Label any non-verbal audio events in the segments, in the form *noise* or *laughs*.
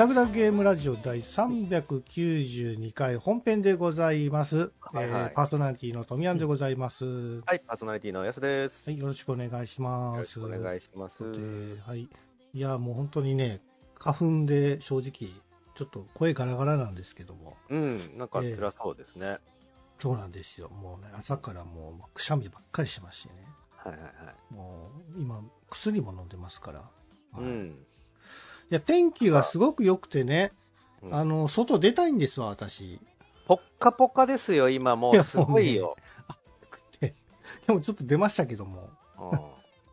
ダグダグゲームラジオ第392回本編でございます。はいはいえーパーソナリティの富山でございます。ははい、パーソナリティのやすです。い、よろしくお願いしよます。ろしくお願いします。ではい。いや、もう本当にね、花粉で正直、ちょっと声ガラガラなんですけども、うん、なんか辛そうですね。そうなんですよ。もうね、朝からもうくしゃみばっかりしましてね。はいはいはい。もう、今、薬も飲んでますから。はいいうん。や、天気がすごく良くてね、うんあの、外出たいんですわ、私。ポッカポカですよ、今もうすごいよ。でもちょっと出ましたけども。うん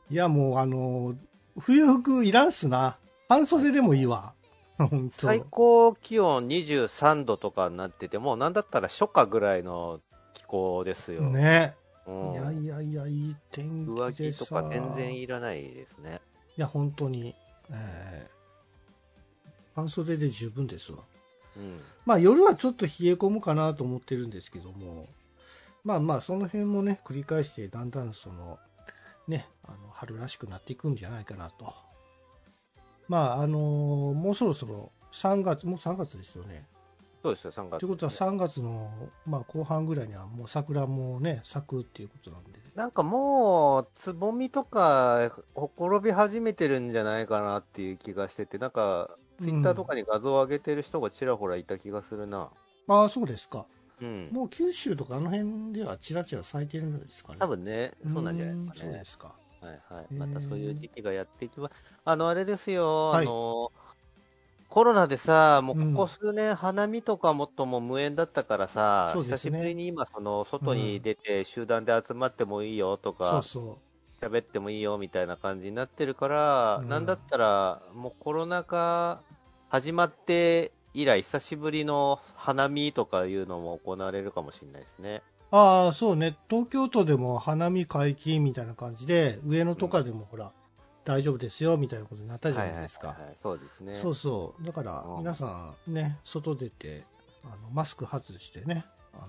いや、もうあの、冬服いらんっすな。半袖でもいいわ。本当最高気温23度とかになってて、もうなんだったら初夏ぐらいの気候ですよ。ね。うんいやいやいや、いい天上気でさ。着とか全然いらないですね。いや、本当に。えー半袖で十分ですわ。うん。まあ夜はちょっと冷え込むかなと思ってるんですけども、まあまあその辺もね、繰り返してだんだんその、ね、あの春らしくなっていくんじゃないかなと。まああのもうそろそろ3月、もう3月ですよね。そうですよ、3月、ということは3月の、まあ、後半ぐらいにはもう桜もね、咲くっていうことなんで。なんかもう、つぼみとか、ほころび始めてるんじゃないかなっていう気がしてて、なんか、ツイッターとかに画像を上げてる人がちらほらいた気がするな。ああ、そうですか。うん。もう九州とかあの辺ではちらちら咲いてるんですかね。多分ね、そうなんじゃないですかねうんそうで。すか。はいはい。またそういう時期がやっていきます。あの、あれですよ、はいあの、コロナでさ、もううんここ数年、花見とかもっとも無縁だったからさ、そうですね久しぶりに今、その、外に出て集団で集まってもいいよとそうか、そ喋ってもいいよみたいな感じになってるから、うんなんだったら、もうコロナ禍始まって以来、久しぶりの花見とかいうのも行われるかもしれないですね。う。ああ、そうね。東京都でも花見解禁みたいな感じで、上野とかでもほら、大丈夫ですよみたいなことになったじゃないですか。はいはいはいはいそうですね。そうそう。だからうん皆さんね、外出て、あのマスク外してね、あ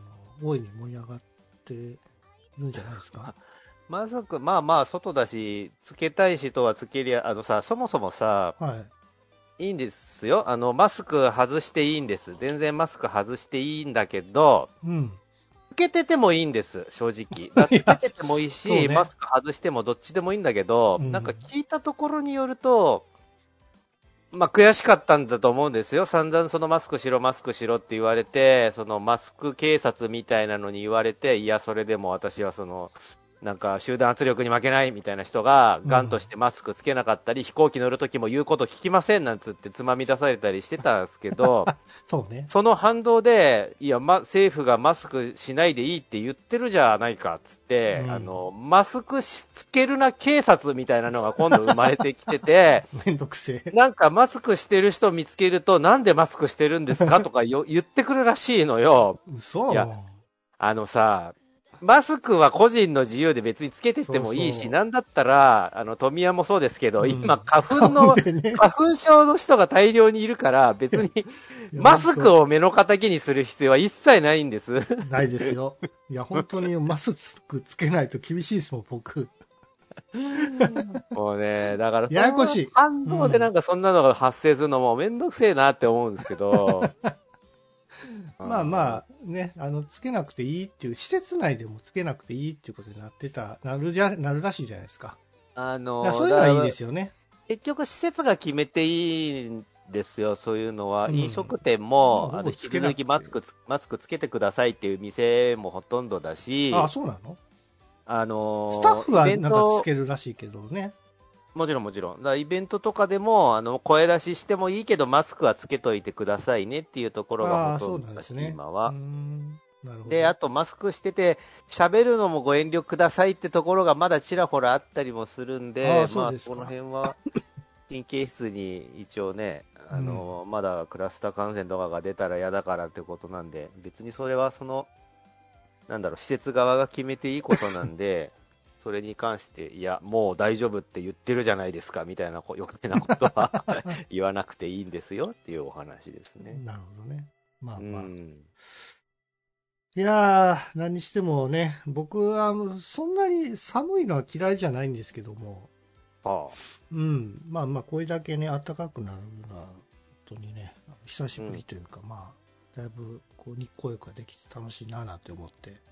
の大いに盛り上がってるんじゃないですか。*laughs* まさか、まあまあ、外だし、つけたい人はつけりゃ、あのさ、そもそもさ、はい。いいんですよ。あの、マスク外していいんです。全然マスク外していいんだけど、うん。つけててもいいんです、正直。*laughs* だいやつけててもいいし、ねマスク外してもどっちでもいいんだけど、うんなんか聞いたところによると、まあ悔しかったんだと思うんですよ。散々そのマスクしろ、マスクしろって言われて、そのマスク警察みたいなのに言われて、いや、それでも私はその、なんか集団圧力に負けないみたいな人が、うんガンとしてマスクつけなかったり、飛行機乗るときも言うこと聞きませんなんつってつまみ出されたりしてたんですけど、*laughs* そうね。その反動で、いや、ま、政府がマスクしないでいいって言ってるじゃないかっつって、うんあの、マスクしつけるな警察みたいなのが今度生まれてきてて、*laughs* めんどくせえ。なんかマスクしてる人見つけると、なんでマスクしてるんですかとかよ言ってくるらしいのよ。嘘いやあのさ、マスクは個人の自由で別につけてってもいいし、そうそうなんだったら、あの、富谷もそうですけど、うん今、花粉の、でね花粉症の人が大量にいるから、別に、マスクを目の敵にする必要は一切ないんです。ないですよ。いや、本当にマスクつけないと厳しいですもん、僕。もうね、だからややこしい反応でなんかそんなのが発生するのもめんどくせえなって思うんですけど。*laughs* まあまあ、ね、あの、つけなくていいっていう、施設内でもつけなくていいっていうことになってた、なるじゃ、なるらしいじゃないですか。あ。のやそういうのはいいですよね。結局施設が決めていいんですよ、そういうのは。うん飲食店も、まあの、引き続きマスクつ、マスクつけてくださいっていう店もほとんどだし、ああ、そうなの？あのースタッフはなんかトつけるらしいけどね。もちろんもちろん。だイベントとかでも、あの、声出ししてもいいけど、マスクはつけといてくださいねっていうところあがほとんなんですね。今は。で、あとマスクしてて、喋るのもご遠慮くださいってところがまだちらほらあったりもするんで、あまあ、この辺は、*laughs* 神経質に一応ね、あの、まだクラスター感染とかが出たら嫌だからってことなんで、別にそれはその、なんだろう、施設側が決めていいことなんで、それに関して、いや、もう大丈夫って言ってるじゃないですか、みたいなこ余計なことは *laughs* 言わなくていいんですよっていうお話ですね。なるほどね。まあうまあ。ん。いやー、何にしてもね、僕は、そんなに寒いのは嫌いじゃないんですけども、はうん、まあまあ、これだけね、暖かくなるのは、当にね、久しぶりというか、まあ、だいぶこう日光浴ができて楽しいななんて思って。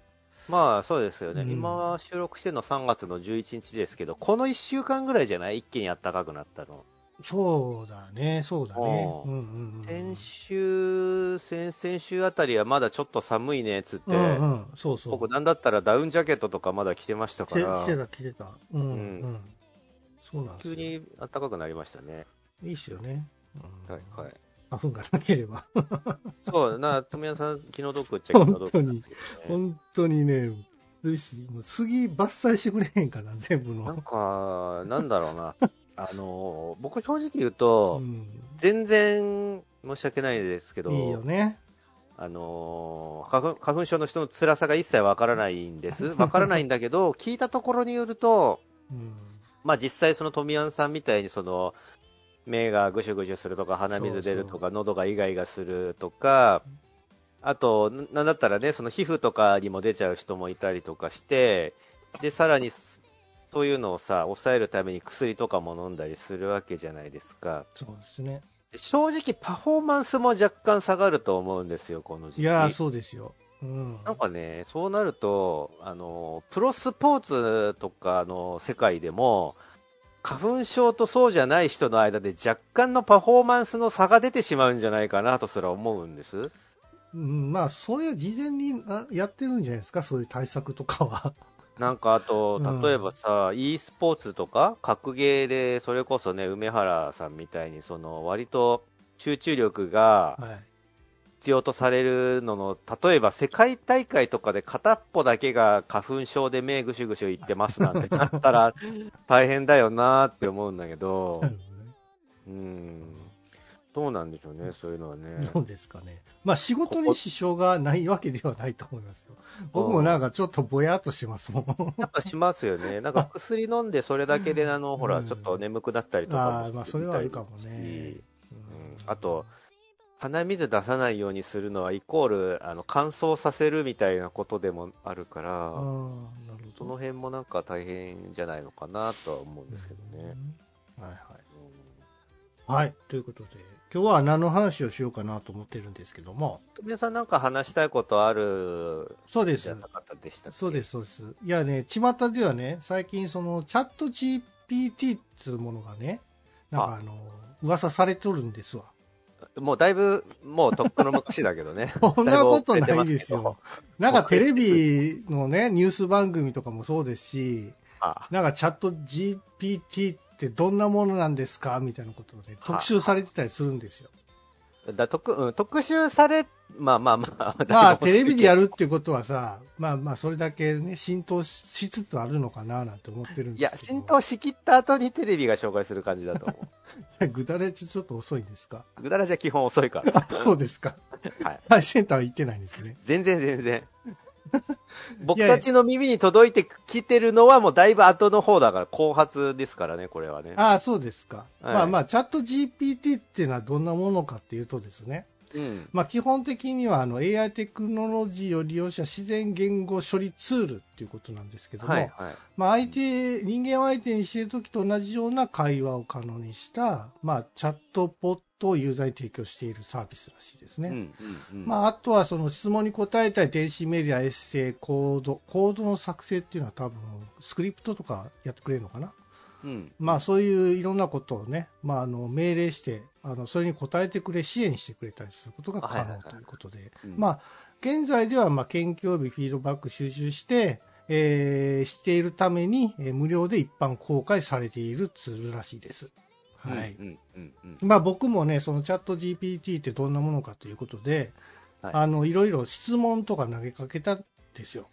まあそうですよね、うん今収録してるの3月の11日ですけど、この1週間ぐらいじゃない？一気に暖かくなったの。そうだね、そうだね。ううんんうんうん。先週、先々週あたりはまだちょっと寒いねっつって、うんうん、そうそう。僕なんだったらダウンジャケットとかまだ着てましたから着て、た、着てた。うん、うん、うんそうなんですよ。急に暖かくなりましたね。いいっすよね。うんはいはい。花粉がなければ。そう、な、富谷さん気の毒っちゃ気の毒なんですけどね。本当にね、杉伐採してくれへんかな、全部なんの。か、なんだろうな。*laughs* あの、僕正直言うと、うん、全然申し訳ないですけど、いいよね。あのー花粉花粉症の人の辛さが一切わからないんです。*laughs* わからないんだけど、聞いたところによると、うん。まあ実際その富安さんみたいにその、目がぐしゅぐしゅするとか、鼻水出るとか、喉がイガイガするとか、あと、ななんだったらね、その皮膚とかにも出ちゃう人もいたりとかして、で、さらに、そういうのをさ、抑えるために薬とかも飲んだりするわけじゃないですか。そうですね。で正直パフォーマンスも若干下がると思うんですよ、この時期。いやー、そうですよ。うん。なんかね、そうなると、あの、プロスポーツとかの世界でも、花粉症とそうじゃない人の間で若干のパフォーマンスの差が出てしまうんじゃないかなとすら思うんです。うん、まあ、それは事前にあやってるんじゃないですか、そういう対策とかは。なんかあとうん、例えばさ、e スポーツとか、格ゲーで、それこそね、梅原さんみたいに、その、割と集中力がはい。必要とされるのの、例えば世界大会とかで片っぽだけが花粉症で目ぐしゅぐしゅいってますなんてなったら大変だよなって思うんだけど、*laughs* うん、どうなんでしょうね、そういうのはね。どうですかね。まあ、仕事に支障がないわけではないと思いますよ。*laughs* 僕もなんかちょっとぼやっとしてますもん。やっぱしますよね。*laughs* なんか薬飲んでそれだけで、あの、ほら、うんちょっと眠くなったりとかもああ、まあ、それはあるかもね。うんあと、鼻水出さないようにするのはイコール、あの、乾燥させるみたいなことでもあるから、なるほど。その辺もなんか大変じゃないのかなとは思うんですけどね。うんはいはい。はい。ということで、今日は何の話をしようかなと思ってるんですけども、富谷さんなんか話したいことあるそうですじゃ。なかったでしたっけ？そうです、そうです。いやね、巷ではね、最近そのチャット GPT っつうものがね、なんかあの、噂されとるんですわ。もうだいぶ、もうとっくの昔だけどね。*laughs* そんなことないですよど。なんかテレビのね、ニュース番組とかもそうですし、あなんかチャット GPT ってどんなものなんですか？みたいなことで特集されてたりするんですよ。だ特うん特集され、まあまあまあ、*laughs* まあテレビでやる。るっていうことはさ、まあまあそれだけね、浸透しつつあるのかななんて思ってるんいや、ですけど。浸透しきった後にテレビが紹介する感じだと思う。*laughs* ぐだれちちょっと遅いんですか？ぐだらじゃ基本遅いから。*laughs* そうですか。はい。最先端は行ってないんですね。全然全然。*laughs* 僕たちの耳に届いてきてるのはもうだいぶ後の方だから、後発ですからね、これはね。ああ、そうですか。はいまあまあ、チャット GPT っていうのはどんなものかっていうとですね、うん。まあ基本的にはあの AI テクノロジーを利用した自然言語処理ツールっていうことなんですけども、はいはい。まあ相手、人間を相手にしている時と同じような会話を可能にした、まあチャットポットをユーザーに提供しているサービスらしいですね。うんうんうん。まあ、あとはその質問に答えたい電子メディア、エッセイ、コード、コードの作成っていうのは多分、スクリプトとかやってくれるのかな。うん。まあ、そういういろんなことをね、まあ、あの、命令して、あの、それに答えてくれ、支援してくれたりすることが可能はいはいはいということで、うんまあ、現在では、まあ、研究日フィードバック収集して、えーしているために、えー無料で一般公開されているツールらしいです。はい。うんうんうん。まあ僕もね、そのチャット GPT ってどんなものかということで、はいあの、いろいろ質問とか投げかけたんですよ。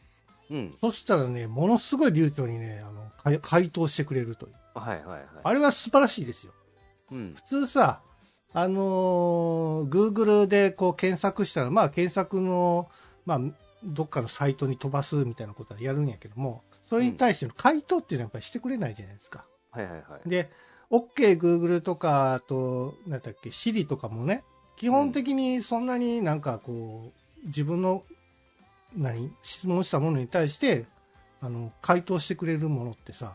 うん。そしたらね、ものすごい流暢にね、あの、か回答してくれるという。はいはいはい。あれは素晴らしいですよ。うん普。通さ、あのー Google でこう検索したら、まあ検索の、まあ、どっかのサイトに飛ばすみたいなことはやるんやけども、それに対しての回答っていうのはやっぱりしてくれないじゃないですか。はいはいはい。で、OK、Google とか、あと、なんだっけ、Siri とかもね、基本的にそんなになんかこう、自分の、何質問したものに対して、あの、回答してくれるものってさ、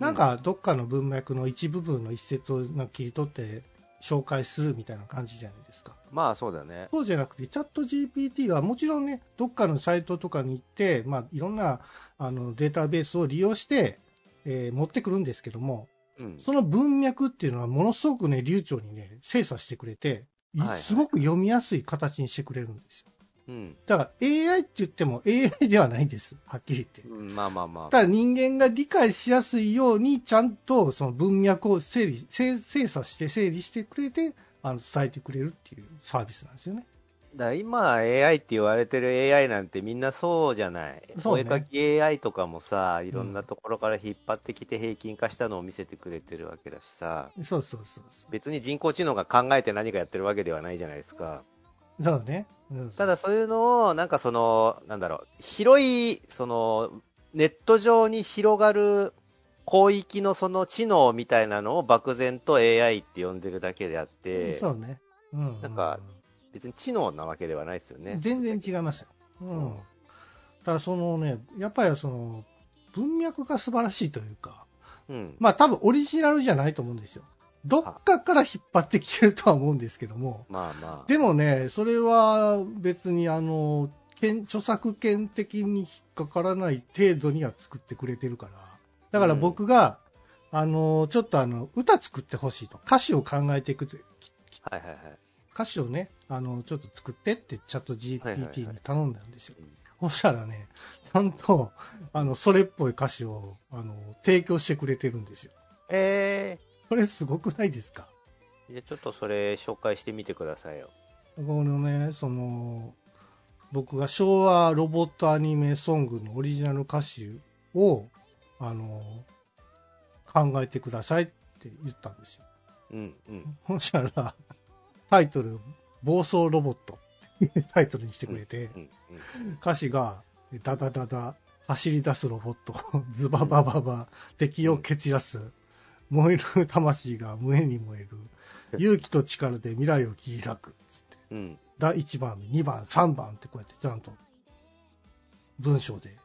なんかどっかの文脈の一部分の一節をなんか切り取って紹介するみたいな感じじゃないですか。まあそうだね。そうじゃなくて、チャット GPT はもちろんね、どっかのサイトとかに行って、まあ、いろんなあのデータベースを利用して、えー持ってくるんですけども、うん。その文脈っていうのはものすごくね、流暢にね、精査してくれて、いはいはいすごく読みやすい形にしてくれるんですよ。うん。だから AI って言っても AI ではないです。はっきり言って。うんまあまあまあ。ただ人間が理解しやすいように、ちゃんとその文脈を整理、精精査して整理してくれて、あの、伝えてくれるっていうサービスなんですよね。だ今 AI って言われてる AI なんてみんなそうじゃない。そうねお絵かき AI とかもさ、いろんなところから引っ張ってきて平均化したのを見せてくれてるわけだしさ、そうそうそうそ別に人工知能が考えて何かやってるわけではないじゃないですか。う。そうね。うんただそういうのを、なんかその、なんだろう、広い、その、ネット上に広がる広域のその知能みたいなのを漠然と AI って呼んでるだけであって、そうね。うん。なんか別に知能なわけではないですよね。全然違いますよ。うん。うんただそのね、やっぱりその、文脈が素晴らしいというか、うん。まあ多分オリジナルじゃないと思うんですよ。どっかから引っ張ってきてるとは思うんですけども、まあまあ。でもね、それは別にあの、権著作権的に引っかからない程度には作ってくれてるから。だから僕が、あの、ちょっとあの、歌作ってほしいと。歌詞を考えていく。はいはいはい。歌詞をね、あの、ちょっと作ってってチャット GPT に頼んだんですよ。うんそしたらね、ちゃんと、あの、それっぽい歌詞を、あの、提供してくれてるんですよ。えこれすごくないですか？ー、じゃあちょっとそれ紹介してみてくださいよ。このね、その、僕が昭和ロボットアニメソングのオリジナル歌詞を、あの、考えてくださいって言ったんですよ。うんうん。そしたら、タイトル、暴走ロボット。っていうタイトルにしてくれて、歌詞が、ダダダダ、走り出すロボット、*laughs* ズババババ、敵を蹴散らす、燃える魂が無縁に燃える、勇気と力で未来を切り開く、つって。うん。第1番目、2番、3番ってこうやってちゃんと文章で。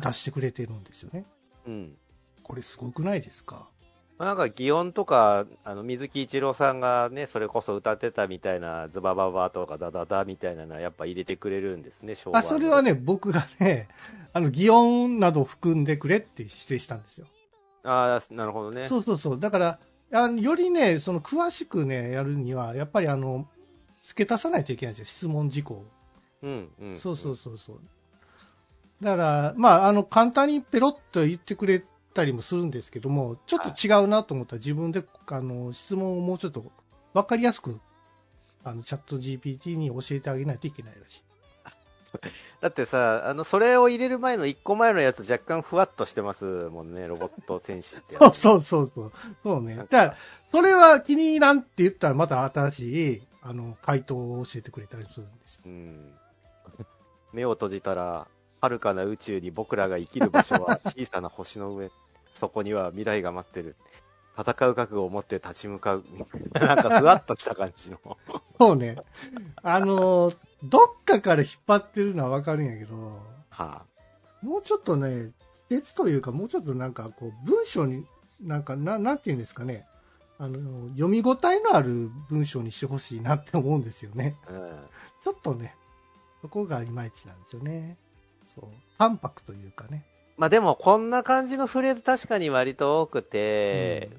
出してくれてるんですよね。うん。これすごくないですか？なんか、擬音とか、あの、水木一郎さんがね、それこそ歌ってたみたいな、ズバババとかダダダみたいなのはやっぱ入れてくれるんですね、昭和あ、それはね、僕がね、あの、擬音などを含んでくれって指定したんですよ。ああ、なるほどね。そうそうそう。だから、あのよりね、その詳しくね、やるには、やっぱりあの、付け足さないといけないんですよ。質問事項を。うん、うん。そうそうそうそう。だから、まあ、あの、簡単にペロッと言ってくれたりもするんですけども、ちょっと違うなと思ったら自分で、あの、質問をもうちょっと分かりやすく、あの、チャット GPT に教えてあげないといけないらしい。*laughs* だってさ、あの、それを入れる前の一個前のやつ若干ふわっとしてますもんね、ロボット戦士って。*laughs* そうそうそうそう。そうね。だから、それは気に入らんって言ったらまた新しい、あの、回答を教えてくれたりするんですよ。うん。目を閉じたら、遥かな宇宙に僕らが生きる場所は *laughs* 小さな星の上。そこには未来が待ってる。戦う覚悟を持って立ち向かう。*laughs* なんかふわっとした感じの。そうね。あの、どっかから引っ張ってるのはわかるんやけど、はもうちょっとね、別というか、もうちょっとなんかこう、文章に、なんか、ななんていうんですかね。あの、読み応えのある文章にしてほしいなって思うんですよね。あ、うん。ちょっとね、そこがいまいちなんですよね。そう。淡白というかね。まあでも、こんな感じのフレーズ確かに割と多くて、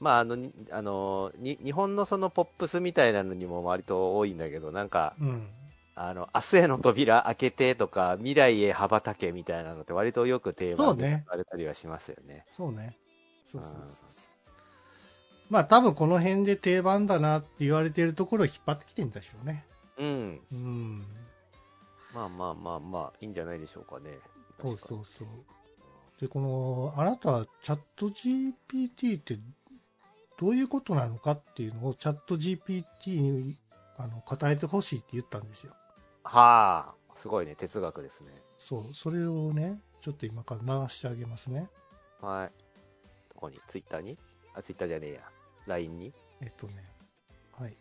まああの、にあの、に日本のそのポップスみたいなのにも割と多いんだけど、なんか、うん。うん。あの、明日への扉開けてとか、未来へ羽ばたけみたいなのって割とよく定番でそうね使われたりはしますよね。そうね。そうそうそううんそう。まあ多分この辺で定番だなって言われてるところを引っ張ってきてんでしょうね。うん。うん。まあまあまあまあ、いいんじゃないでしょうかね。そうそうそう。で、この、あなた、チャット GPT ってどういうことなのかっていうのをチャット GPT にあの答えてほしいって言ったんですよ。はあ、すごいね、哲学ですね。そう、それをね、ちょっと今から流してあげますね。はい。どこに？ツイッターに？あ、ツイッターじゃねえや。LINE に？えっとね、はい。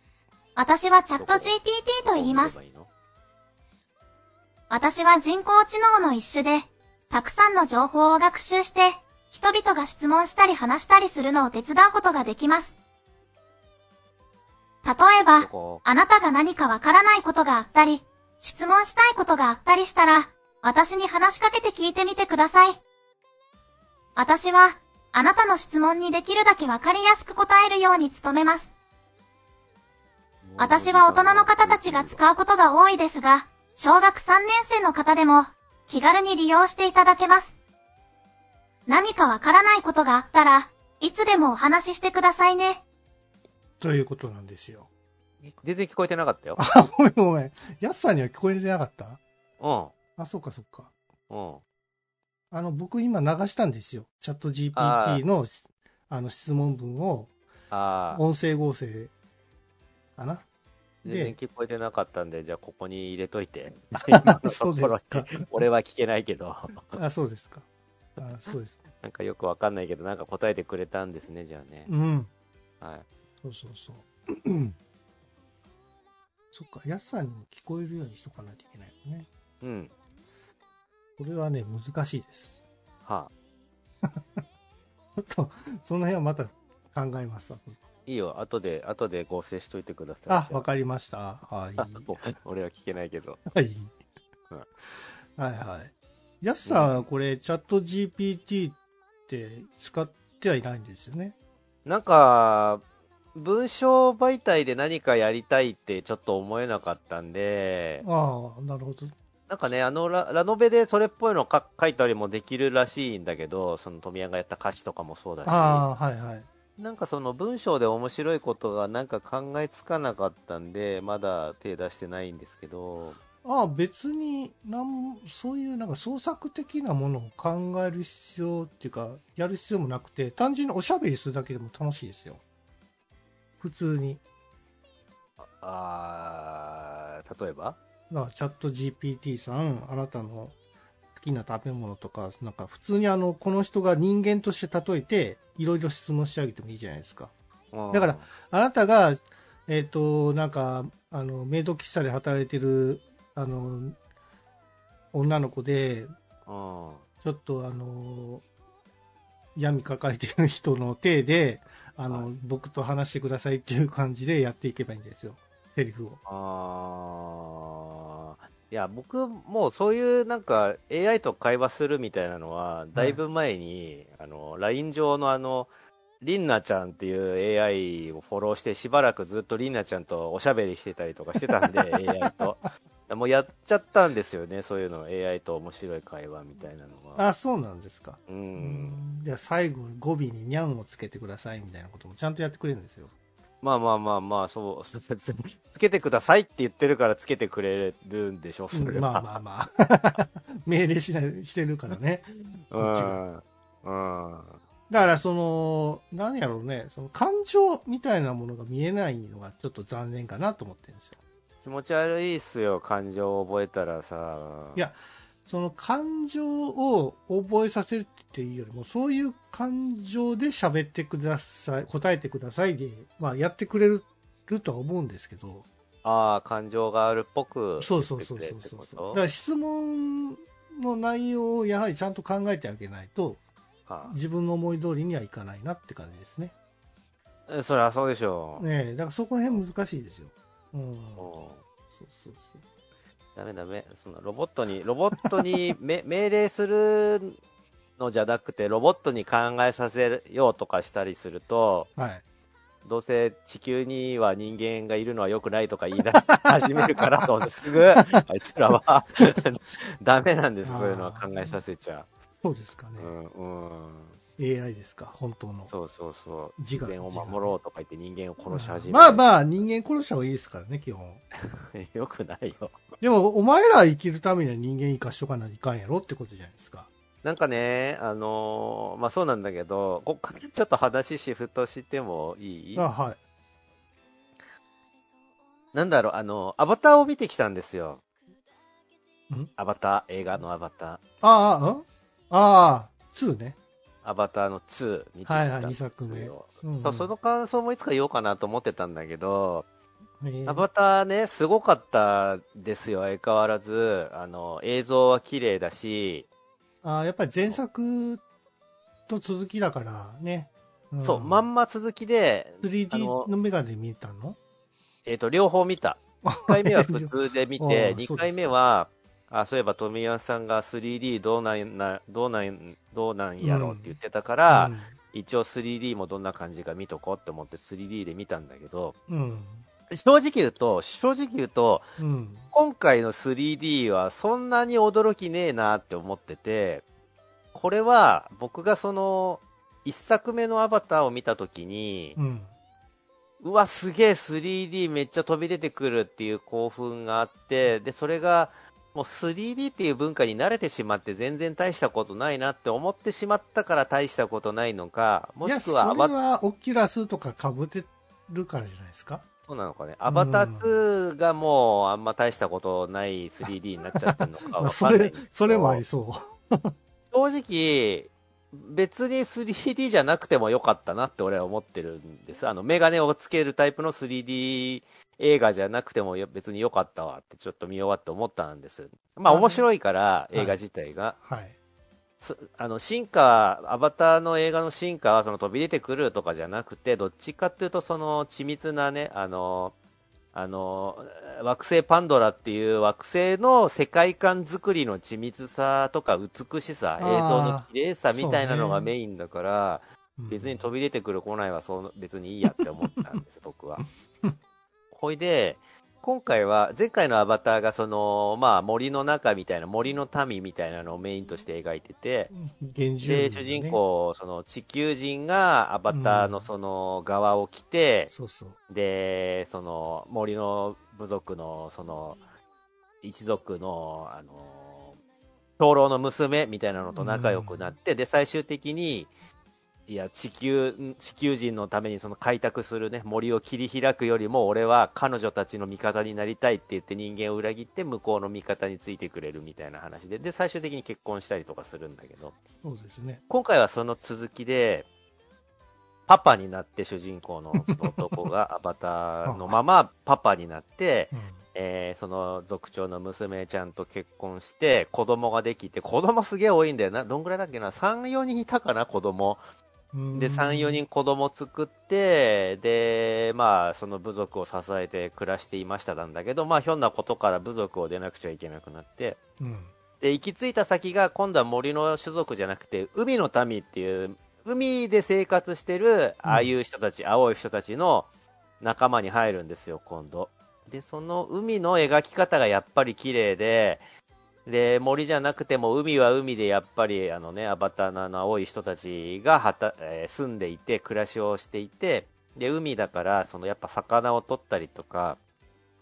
私はチャット GPT と言います私は人工知能の一種で、たくさんの情報を学習して、人々が質問したり話したりするのを手伝うことができます。例えばあなたが何かわからないことがあったり、質問したいことがあったりしたら、私に話しかけて聞いてみてください。私は、あなたの質問にできるだけわかりやすく答えるように努めます。私は大人の方たちが使うことが多いですが、小学3年生の方でも、気軽に利用していただけます。何かわからないことがあったら、いつでもお話ししてくださいね。ということなんですよ。全然聞こえてなかったよ。あ、ごめんごめん。やすさんには聞こえてなかった？うん。あ、そっかそっか。うん。あの、僕今流したんですよ。チャットあ GPT の、あの、質問文を、ああ、音声合成、かな？全然聞こえてなかったんで、じゃあここに入れといて。*laughs* *laughs* そうですか。俺は聞けないけど、*laughs* あ、そうですか。あ、そうです。なんかよくわかんないけど、なんか答えてくれたんですね、じゃあね。うん。はい。そうそうそう。う *clears throat* んそっか、やすさんにも聞こえるようにしとかないといけないよね。うん。これはね、難しいです。はちょっと、その辺はまた考えますわ。いいよ、後で、後で合成しといてください。あ、わりかりました。はい。*laughs* 俺は聞けないけど。はいうん。はいはい。やすさんはこれ、チャット GPT って使ってはいないんですよね？なんか、文章媒体で何かやりたいってちょっと思えなかったんで、ああ、なるほど。なんかね、あのララノベでそれっぽいのか書いたりもできるらしいんだけど、その富谷がやった歌詞とかもそうだし、ああ、はいはい。なんかその文章で面白いことがなんか考えつかなかったんで、まだ手出してないんですけど、ああ、別になん、そういうなんか創作的なものを考える必要っていうか、やる必要もなくて、単純におしゃべりするだけでも楽しいですよ。普通に。あー例えば？だからチャット GPT さん、あなたの好きな食べ物とか、なんか普通にあの、この人が人間として例えて、いろいろ質問してあげてもいいじゃないですか。だから、あなたが、えっ、と、なんか、あの、メイド喫茶で働いてる、あの、女の子で、うん、ちょっとあの、闇抱えてる人の手で、あの、はい僕と話してくださいっていう感じでやっていけばいいんですよ。セリフを。あーいや、僕、もうそういうなんか AI と会話するみたいなのは、だいぶ前に、あの、LINE 上のあの、リンナちゃんっていう AI をフォローして、しばらくずっとリンナちゃんとおしゃべりしてたりとかしてたんで、*laughs* AI と。もうやっちゃったんですよね、そういうの、AI と面白い会話みたいなのは。あ、そうなんですか。う。うんじゃあ最後に語尾にニャンをつけてくださいみたいなこともちゃんとやってくれるんですよ。まあまあまあまあ、そう、*laughs* つけてくださいって言ってるからつけてくれるんでしょ、それは。まあまあまあ。*laughs* 命令しない、してるからね。こっちがうん。うん。だからその、何やろうね、その感情みたいなものが見えないのがちょっと残念かなと思ってるんですよ。気持ち悪いっすよ、感情を覚えたらさ。いやその感情を覚えさせるっていうよりも、そういう感情で喋ってください、答えてくださいで、まあやってくれるとは思うんですけど、ああ、感情があるっぽく。そうそうそうそうそうそう。だから質問の内容をやはりちゃんと考えてあげないと、は自分の思い通りにはいかないなって感じですね。あ、そりゃそうでしょう。ねえ、だからそこら辺難しいですよ。うん。もそうそうそう。うダメダメ。そのロボットに、ロボットにめ *laughs* 命令するのじゃなくて、ロボットに考えさせようとかしたりすると、はい。どうせ地球には人間がいるのは良くないとか言い出し始めるから、どうすぐ、*laughs* あいつらはダメなんです、そういうのは考えさせちゃそうですかねう。。うん、うん。AI ですか、本当の。そうそうそう。自然を守ろうとか言って人間を殺し始める。まあまあ、人間殺した方がいいですからね、基本。*laughs* よくないよ。でも、お前ら生きるためには人間生かしとかないかんやろってことじゃないですか。なんかね、あのーまあそうなんだけど、こっからちょっと話シフトしてもいい？あ、はい。なんだろう、あの、アバターを見てきたんですよん？アバター、映画のアバター。ああ、うん？ああ、2ね。アバターの2見て。はいはい二作目うんうんそう、その感想もいつか言おうかなと思ってたんだけど、えーアバターね、すごかったですよ、相変わらず。あの、映像は綺麗だし、ああ、やっぱり前作と続きだからね。んそう、まんま続きで、あ 3D ののメガネで見たの？えっ、と、両方見た。*laughs* 1回目は普通で見あて、2あそうですか回目は、あ、そういえば富山さんが 3D どうなんな、どうなん、どうなんやろうって言ってたから、一応 3D もどんな感じか見とこうって思って 3D で見たんだけど、うん。正直言うと、正直言うと、うん。今回の 3D はそんなに驚きねえなって思ってて、これは僕がその、一作目のアバターを見たときにう、ん。うわ、すげえ 3D めっちゃ飛び出てくるっていう興奮があって、で、それが、もう 3D っていう文化に慣れてしまって全然大したことないなって思ってしまったから大したことないのか、もしそれくはアバはオキュラスとか被ってるからじゃないですか？そうなのかね。アバター2がもうあんま大したことない 3D になっちゃってるのかかんないんですけ、ど。それもありそう。*laughs* 正直、別に 3D じゃなくてもよかったなって俺は思ってるんです。あの、メガネをつけるタイプの 3D 映画じゃなくてもよ別によかったわってちょっと見終わって思ったんです。まあはい面白いから、い映画自体が。はい。そあの、進化、アバターの映画の進化はその飛び出てくるとかじゃなくて、どっちかっていうとその緻密なね、あの、あの、惑星パンドラっていう惑星の世界観作りの緻密さとか美しさ、映像の綺麗さみたいなのがメインだから、うん別に飛び出てくる来ないはそう別にいいやって思ったんです、僕は。*laughs* ほいで、今回は、前回のアバターがその、まあ森の中みたいな、森の民みたいなのをメインとして描いてて、現住で、主人。公、その地球人がアバターのその側を着て、そうそう。で、その森の部族のその一族の、あの、長老の娘みたいなのと仲良くなって、で、最終的に、いや、地球、地球人のためにその開拓するね、森を切り開くよりも、俺は彼女たちの味方になりたいって言って人間を裏切って向こうの味方についてくれるみたいな話で、で、最終的に結婚したりとかするんだけど、そうですね。今回はその続きで、パパになって主人公の男がアバターのまま *laughs* パパになって、えーその族長の娘ちゃんと結婚して、子供ができて、子供すげえ多いんだよな。どんぐらいだっけな ?3、4人いたかな？子供。うんで、3、4人子供作って、で、まあ、その部族を支えて暮らしていましたなんだけど、まあ、ひょんなことから部族を出なくちゃいけなくなって、うん。で、行き着いた先が今度は森の種族じゃなくて、海の民っていう、海で生活してる、ああいう人たち、青い人たちの仲間に入るんですよ、今度。で、その海の描き方がやっぱり綺麗で、で、森じゃなくても海は海でやっぱりあのね、アバターの青い人たちがはた、えー住んでいて、暮らしをしていて、で、海だから、そのやっぱ魚を取ったりとか、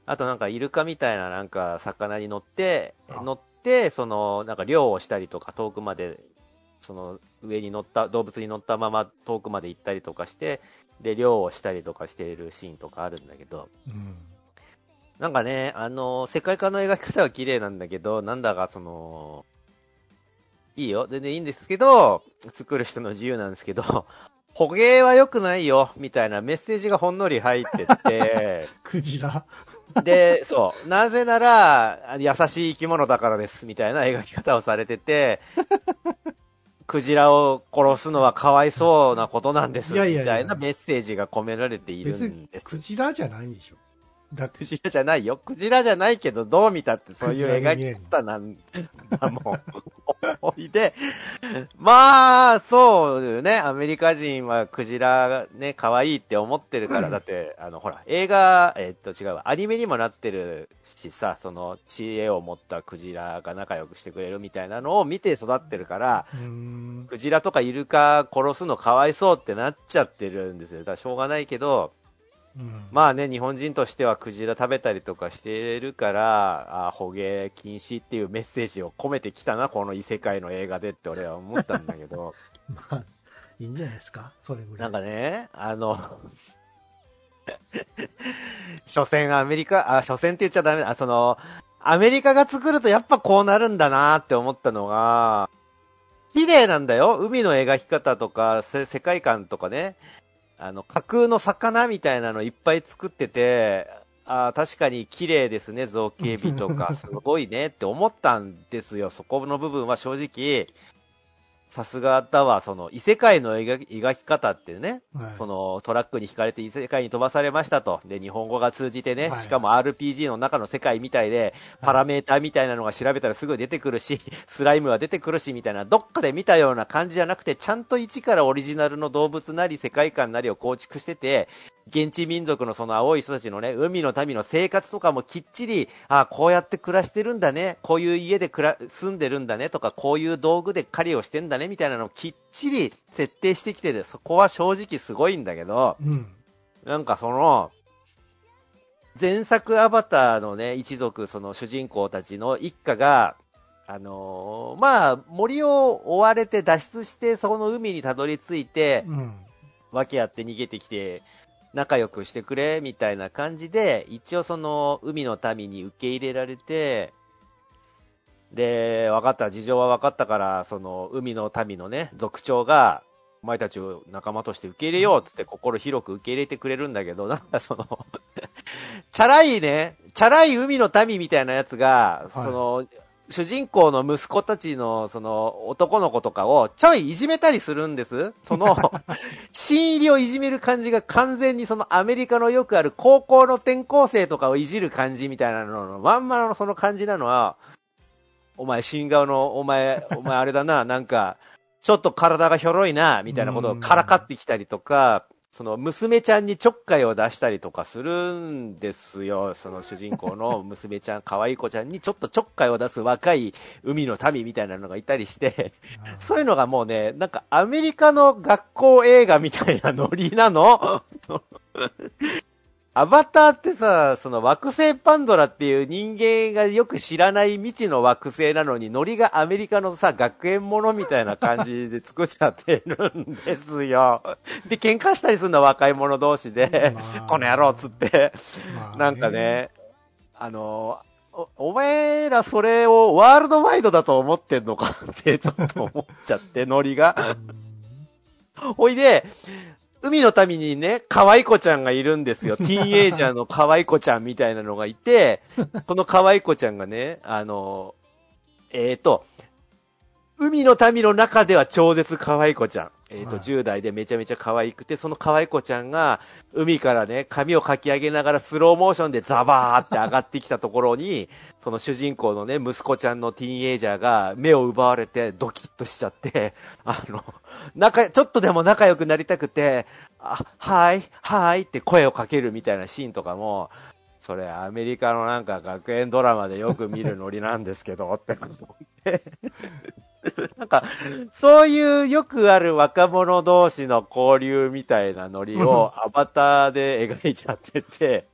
あとなんかイルカみたいななんか魚に乗って、あ乗って、そのなんか漁をしたりとか遠くまで、その上に乗った、動物に乗ったまま遠くまで行ったりとかして、で、漁をしたりとかしているシーンとかあるんだけど、うん。なんかね、あの、世界観の描き方は綺麗なんだけど、なんだかその、いいよ、全然いいんですけど、作る人の自由なんですけど、*laughs* 捕鯨は良くないよ、みたいなメッセージがほんのり入ってって、*laughs* クジラ。で、そう、なぜなら、優しい生き物だからです、みたいな描き方をされてて、*laughs* クジラを殺すのはかわいそうなことなんです、みいやいやいやたいなメッセージが込められている別にんです。クジラじゃないんでしょ。だってク、ジラじゃないよ。クジラじゃないけど、どう見たってそういう描き方なんだもん。*laughs* おいで、まあ、そうよね。アメリカ人はクジラね、可愛いって思ってるから、*laughs* だって、あの、ほら、映画、えっと違うわ、アニメにもなってるしさ、その、知恵を持ったクジラが仲良くしてくれるみたいなのを見て育ってるから。クジラとかイルカ殺すのかわいそうってなっちゃってるんですよ。だからしょうがないけど、うんまあね、日本人としてはクジラ食べたりとかしてるから、あ捕鯨禁止っていうメッセージを込めてきたな、この異世界の映画でって俺は思ったんだけど、*laughs* まあ、いいんじゃないですか？それぐら。ないんかね、あの、*laughs* 所詮アメリカ、あ、所詮って言っちゃダメだ、あその、アメリカが作るとやっぱこうなるんだなって思ったのが、綺麗なんだよ。海の描き方とか、せ世界観とかね。あの、架空の魚みたいなのいっぱい作ってて、あー確かに綺麗ですね、造形美とか、*laughs* すごいねって思ったんですよ。そこの部分は正直、さすがだわ、その異世界の描き方ってね、はい。そのトラックに引かれて異世界に飛ばされましたと。で、日本語が通じてね、はい。しかも RPG の中の世界みたいで、パラメーターみたいなのが調べたらすぐ出てくるし、*laughs* スライムは出てくるし、みたいな、どっかで見たような感じじゃなくて、ちゃんと一からオリジナルの動物なり世界観なりを構築してて、現地民族のその青い人たちのね、海の民の生活とかもきっちり、あこうやって暮らしてるんだね、こういう家で暮ら住んでるんだねとか、こういう道具で狩りをしてんだねみたいなのをきっちり設定してきてる。そこは正直すごいんだけど、うん。なんかその、前作アバターのね、一族、その主人公たちの一家が、あのーまあ、森を追われて脱出して、そこの海にたどり着いて、うん。訳あって逃げてきて、仲良くしてくれ、みたいな感じで、一応その、海の民に受け入れられて、で、分かった、事情は分かったから、その、海の民のね、族長が、お前たちを仲間として受け入れようっつって心広く受け入れてくれるんだけど、なんかその、*laughs* チャラいね、チャラい海の民みたいなやつが、はい。その、主人公の息子たちの、その、男の子とかをちょいいじめたりするんです。その、新入りをいじめる感じが完全にそのアメリカのよくある高校の転校生とかをいじる感じみたいなのの、まんまのその感じなのは、お前、新顔の、お前、お前あれだな、なんか、ちょっと体がひょろいな、みたいなことをからかってきたりとか、その娘ちゃんにちょっかいを出したりとかするんですよ。その主人公の *laughs* 娘ちゃん、可愛い子ちゃんにちょっとちょっかいを出す若い海の民みたいなのがいたりして、そういうのがもうね、なんかアメリカの学校映画みたいなノリなのアバターってさ、その惑星パンドラっていう人間がよく知らない未知の惑星なのに、ノリがアメリカのさ、学園ものみたいな感じで作っちゃってるんですよ。*laughs* で、喧嘩したりするの若い者同士で、まあこの野郎っつって。まあなんかね、あの、お、お前らそれをワールドワイドだと思ってんのかってちょっと思っちゃって、ノリが。ほいで、海の民にね、可愛い子ちゃんがいるんですよ。*laughs* ティーンエイジャーの可愛い子ちゃんみたいなのがいて、この可愛い子ちゃんがね、あの、えーと、海の民の中では超絶可愛い子ちゃん。えーと、はい10代でめちゃめちゃ可愛くて、その可愛い子ちゃんが、海からね、髪をかき上げながらスローモーションでザバーって上がってきたところに、その主人公のね、息子ちゃんのティーンエイジャーが目を奪われてドキッとしちゃって、あの、仲、ちょっとでも仲良くなりたくて、あ、はい、はいって声をかけるみたいなシーンとかも、それアメリカのなんか学園ドラマでよく見るノリなんですけど、って思って。*laughs* なんか、そういうよくある若者同士の交流みたいなノリをアバターで描いちゃってて、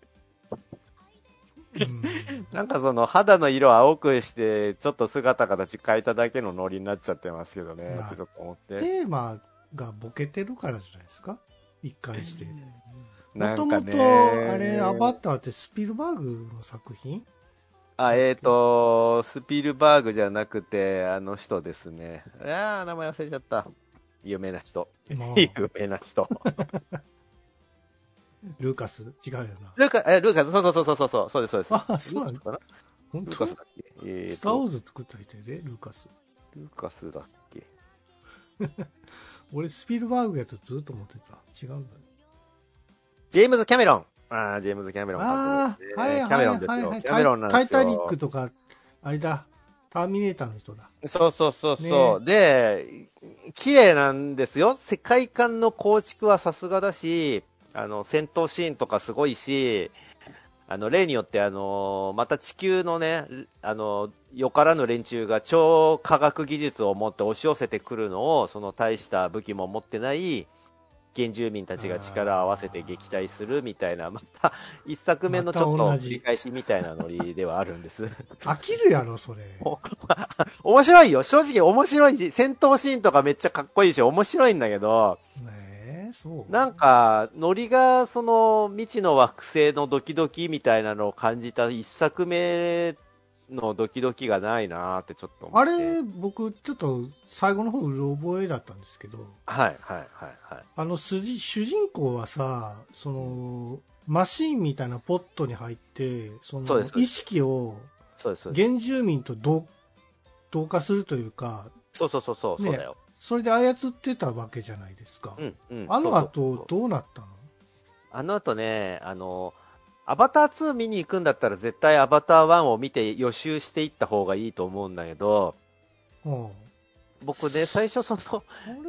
うん。*laughs* なんかその肌の色を青くして、ちょっと姿形変えただけのノリになっちゃってますけどね、まあっ思って。テーマがボケてるからじゃないですか？一貫して。もともと、あれ、アバターってスピルバーグの作品？あ、えっ、と、スピルバーグじゃなくて、あの人ですね。ああ、名前忘れちゃった。有名な人。まあ *laughs* 有名な人。*laughs* ルーカス？違うよな。ルーカ、え、ルーカス、そうそうそうそうそう、そうです、そうです。あそうなんだ本当？ルーカスだっけ？えスター・ウォーズ作った人やで、ルーカス。ルーカスだっけ？*laughs* 俺、スピルバーグやとずっと思ってた。違うんだ。ジェームズ・キャメロン。ああ、ジェームズ・キャメロン監あ督ですね。あ、はいはいキャメロンですよ。はいはい。キャメロンなんですよ。タイタニックとか、あれだ、ターミネーターの人だ。そうそうそうそう。で、綺麗なんですよ。世界観の構築はさすがだし、あの、戦闘シーンとかすごいし、あの、例によってあの、また地球のね、あの、よからぬ連中が超科学技術を持って押し寄せてくるのを、その大した武器も持ってない、原住民たちが力を合わせて撃退するみたいな、また、*laughs* 一作目のちょっと繰り返しみたいなノリではあるんです。*laughs* 飽きるやろ、それ。*laughs* 面白いよ。正直面白いし、戦闘シーンとかめっちゃかっこいいし、面白いんだけど、ねえ、そう。なんか、ノリが、その、未知の惑星のドキドキみたいなのを感じた一作目のドキドキがないなーってちょっと思って。あれ、僕、ちょっと最後の方、うろ覚えだったんですけど、はい、はい、はい、はい。あの筋、主人公はさ、その、マシンみたいなポットに入って、そのそうですそうです意識をそうです、そうです。原住民と同同化するというか、そうそうそうそう、ねそうだよ。それで操ってたわけじゃないですか。うん、うん。あのそうそうそう後、どうなったの？あの後ね、あの、アバター2見に行くんだったら絶対アバター1を見て予習していった方がいいと思うんだけど、うん。僕ね、最初その、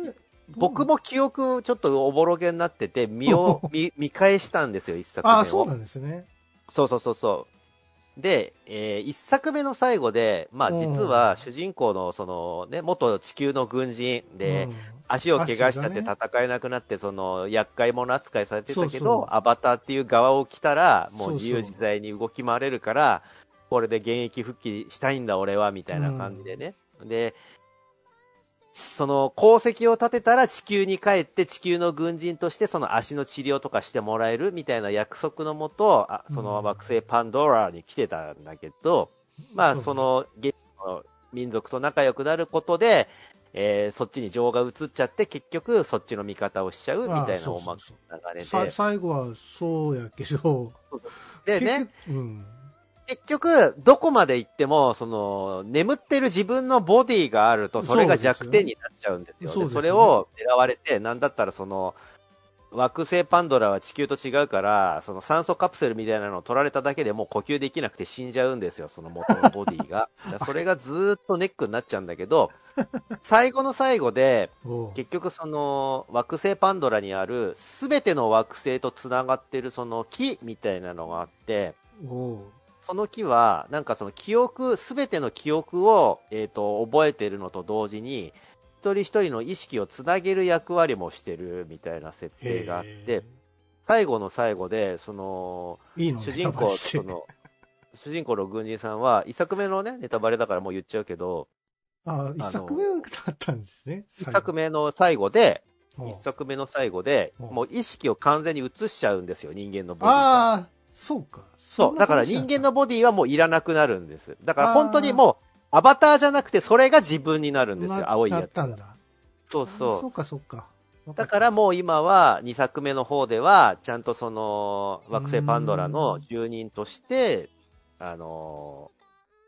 *laughs* 僕も記憶ちょっとおぼろげになってて、見を、見、見返したんですよ、一作目を。ああ、そうなんですね。そうそうそうそう。で、えー一作目の最後で、まあうん実は主人公のそのね、元地球の軍人で、うん足を怪我しちゃって戦えなくなって、その厄介者扱いされてたけど、アバターっていう側を着たら、もう自由自在に動き回れるから、これで現役復帰したいんだ俺は、みたいな感じでね。で、その功績を立てたら地球に帰って地球の軍人としてその足の治療とかしてもらえるみたいな約束のもと、あその惑星パンドラに来てたんだけど、まあその現地の民族と仲良くなることで、えーそっちに情が移っちゃって結局そっちの味方をしちゃうみたいなおま流れさで。最後はそうやけど、でね、結局、うん。結局、どこまで行っても、その、眠ってる自分のボディがあると、それが弱点になっちゃうんですよ。そうですよでそれを狙われて、なんだったらその、惑星パンドラは地球と違うから、その酸素カプセルみたいなのを取られただけでもう呼吸できなくて死んじゃうんですよ、その元のボディが。*laughs* それがずーっとネックになっちゃうんだけど、最後の最後で、結局その惑星パンドラにある全ての惑星と繋がってるその木みたいなのがあって、その木は、なんかその記憶、すべての記憶を、えっ、と、覚えてるのと同時に、一人一人の意識をつなげる役割もしてるみたいな設定があって、最後の最後で、その、いいの主人公、その、主人公の軍人さんは、一作目のね、ネタバレだからもう言っちゃうけど、あ一作目だったんですね。一作目の最後で、一作目の最後で、うんもう意識を完全に移しちゃうんですよ、人間のボディが。ああ、そうか。そう。だから人間のボディはもういらなくなるんです。だから本当にもう、アバターじゃなくて、それが自分になるんですよ、青いなやつが。ったんだ。そうそそうか、そうか。う。だからもう今は、2作目の方では、ちゃんとその、惑星パンドラの住人として、あのー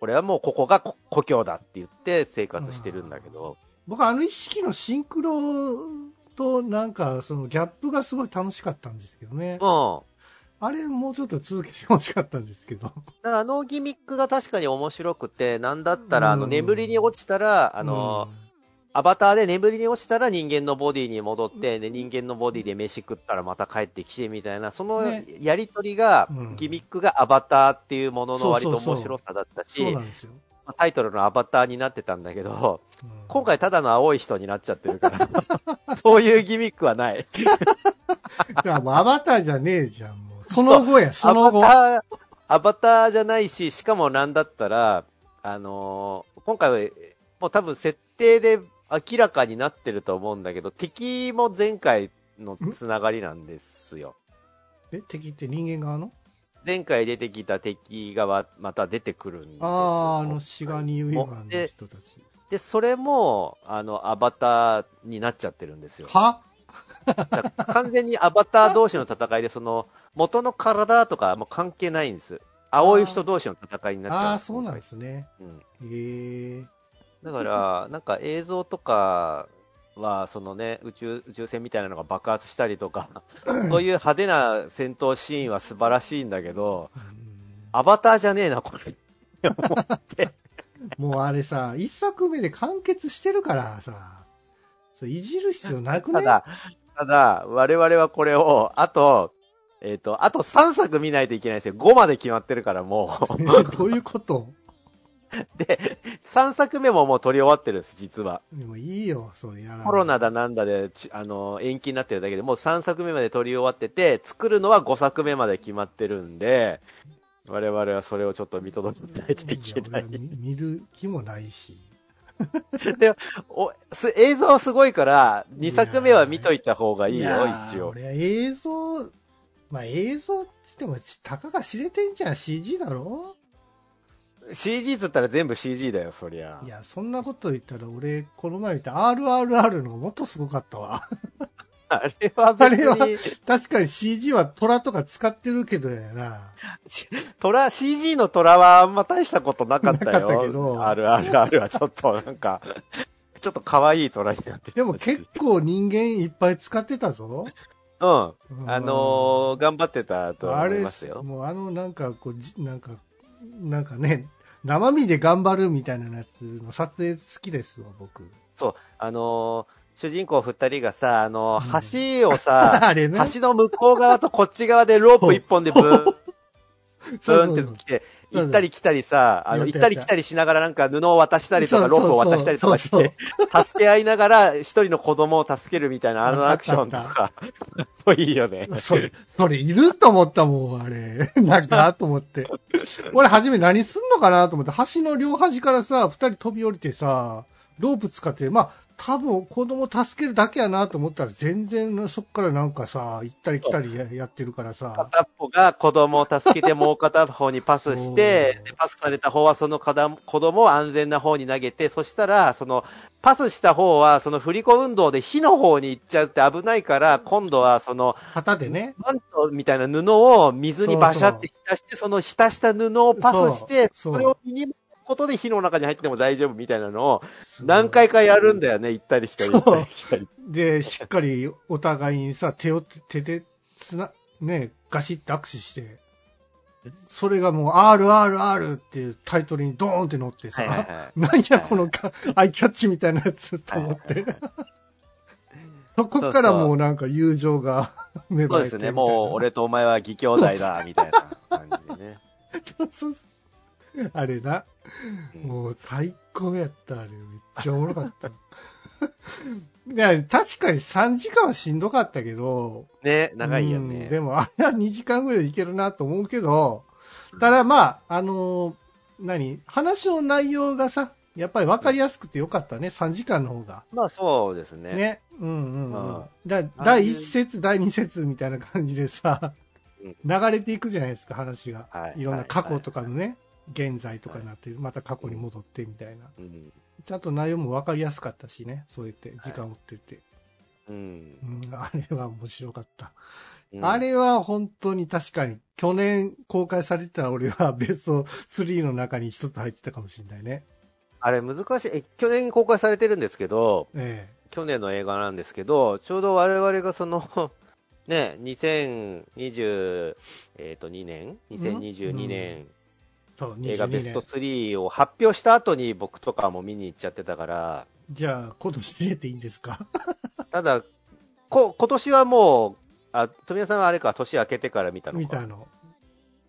これはもうここがこ故郷だって言って生活してるんだけど、僕、あの意識のシンクロと、なんか、そのギャップがすごい楽しかったんですけどね。うん。あれ、もうちょっと続けてほしかったんですけど。あのギミックが確かに面白くて、なんだったら、あの、うん眠りに落ちたら、あのーアバターで眠りに落ちたら人間のボディに戻って、で人間のボディで飯食ったらまた帰ってきてみたいな、そのねやりとりが、うんギミックがアバターっていうものの割と面白さだったうん、し。タイトルのアバターになってたんだけど、うん今回ただの青い人になっちゃってるから、*laughs* そういうギミックはない。*laughs* いや、もうアバターじゃねえじゃん。その後や、その後。アバター、アバターじゃないし、しかもなんだったら、あのー今回は、もう多分設定で明らかになってると思うんだけど、敵も前回のつながりなんですよ。え、敵って人間側の？前回出てきた敵がわまた出てくるんですよ。ああ、あの、シガニウィマンので人たち。で、それも、あの、アバターになっちゃってるんですよ。は？完全にアバター同士の戦いで、その、元の体とかもう関係ないんです。青い人同士の戦いになっちゃう。ああー、そうなんですね。うんへえ。だから、なんか映像とかは、そのね、宇宙、宇宙船みたいなのが爆発したりとか、*laughs* そういう派手な戦闘シーンは素晴らしいんだけど、うんアバターじゃねえな、これ。*laughs* もうあれさ、一作目で完結してるからさ、いじる必要なくね？ただ、ただ、我々はこれを、あと、えっ、と、あと3作見ないといけないんですよ。5まで決まってるからも *laughs* どういうこと？う。*laughs* で、3作目ももう撮り終わってるんです、実は。でもいいよ、それやコロナだなんだで、ちあの、延期になってるだけで、もう3作目まで撮り終わってて、作るのは5作目まで決まってるんで、我々はそれをちょっと見届けないといけないや。俺は見見る気もないし。*laughs* おす映像すごいから、2作目は見といた方がいいよ、やー一応。俺は映像、まあ映像っつっても、たかが知れてんじゃん、CG だろ？CG っつったら全部 CG だよ、そりゃい。や、そんなこと言ったら俺、この前見た RRR のもっとすごかったわ。あれは別あれはに、確かに CG は虎とか使ってるけどやな。トラ、CG のトラはあんま大したことなかったよ。なかったけど RRR はちょっとなんか、ちょっと可愛い虎になってでも結構人間いっぱい使ってたぞ。構、ううん。ん。あのー、頑張ってたと思いあれます。よ。もうあのなんかこうじなんかなんかね生身で頑張るみたいなやつの撮影好きですわ僕。そう、あのー主人公二人がさ、あの橋をさ、*laughs* ね。橋の向こう側とこっち側でロープ一本でブーン、ブーンって来て、行ったり来たりさ、あの、行ったり来たりしながらなんか布を渡したりとか、ロープを渡したりとかして、助け合いながら一人の子供を助けるみたいなあのアクションとか、かっこいいよね。それ、それいると思ったもん、あれ。*laughs* なんか、と思って。俺、初め何すんのかなと思って、橋の両端からさ、二人飛び降りてさ、ロープ使って、まあ、多分子供助けるだけやなと思ったら、全然そっからなんかさ、行ったり来たりややってるからさ、片っぽが子供を助けて、もう片方にパスしてパスされた方はその子供を安全な方に投げて、そしたら、その、パスした方は、その振り子運動で火の方に行っちゃうって危ないから、今度はその、旗でね。マントみたいな布を水にバシャって浸して、その浸した布をパスして、それを身にことで火の中に入っても大丈夫みたいなのを何回かやるんだよね、行ったり来たり行ったり来たり。*laughs* で、しっかりお互いにさ、手を、手でつな、ね、ガシッて握手して、それがもう RRR っていうタイトルにドーンって載ってさ、はいはいはい。なんやこのかアイキャッチみたいなやつと思って。そこからもうなんか友情が *laughs* 芽生えて。そうですね、もう俺とお前は義兄弟だ、みたいな感じでね。*laughs* そうそうそう。あれな。うんもう最高やった、あれ。めっちゃおもろかった。*laughs* 確かに3時間はしんどかったけど、ね、長いようんね。でもあれは2時間ぐらいでいけるなと思うけど、ただまあ、あのー何話の内容がさ、やっぱり分かりやすくてよかったね。3時間の方が。まあそうですね。ね。うんうんうん。うんだ第1節、第2節みたいな感じでさうん、流れていくじゃないですか、話が。はいいろんな過去とかのね、現在とかになって、また過去に戻ってみたいな。うん。ちゃんと内容も分かりやすかったしね、そうやって時間を追ってて。うん。うん、あれは面白かった。うんあれは本当に確かに、去年公開されてたら俺はベスト3の中に一つ入ってたかもしれないね。あれ難しい。え去年公開されてるんですけど、え去年の映画なんですけど、ちょうど我々がその、*laughs* ね、2022えーと2年 ?2022 年、映画ベ22スト年。3を発表した後に僕とかも見に行っちゃってたから、じゃあ、今年入れていいんですか？*laughs* ただ、こ、今年はもう、あ、富谷さんはあれか、年明けてから見たのか。見たの。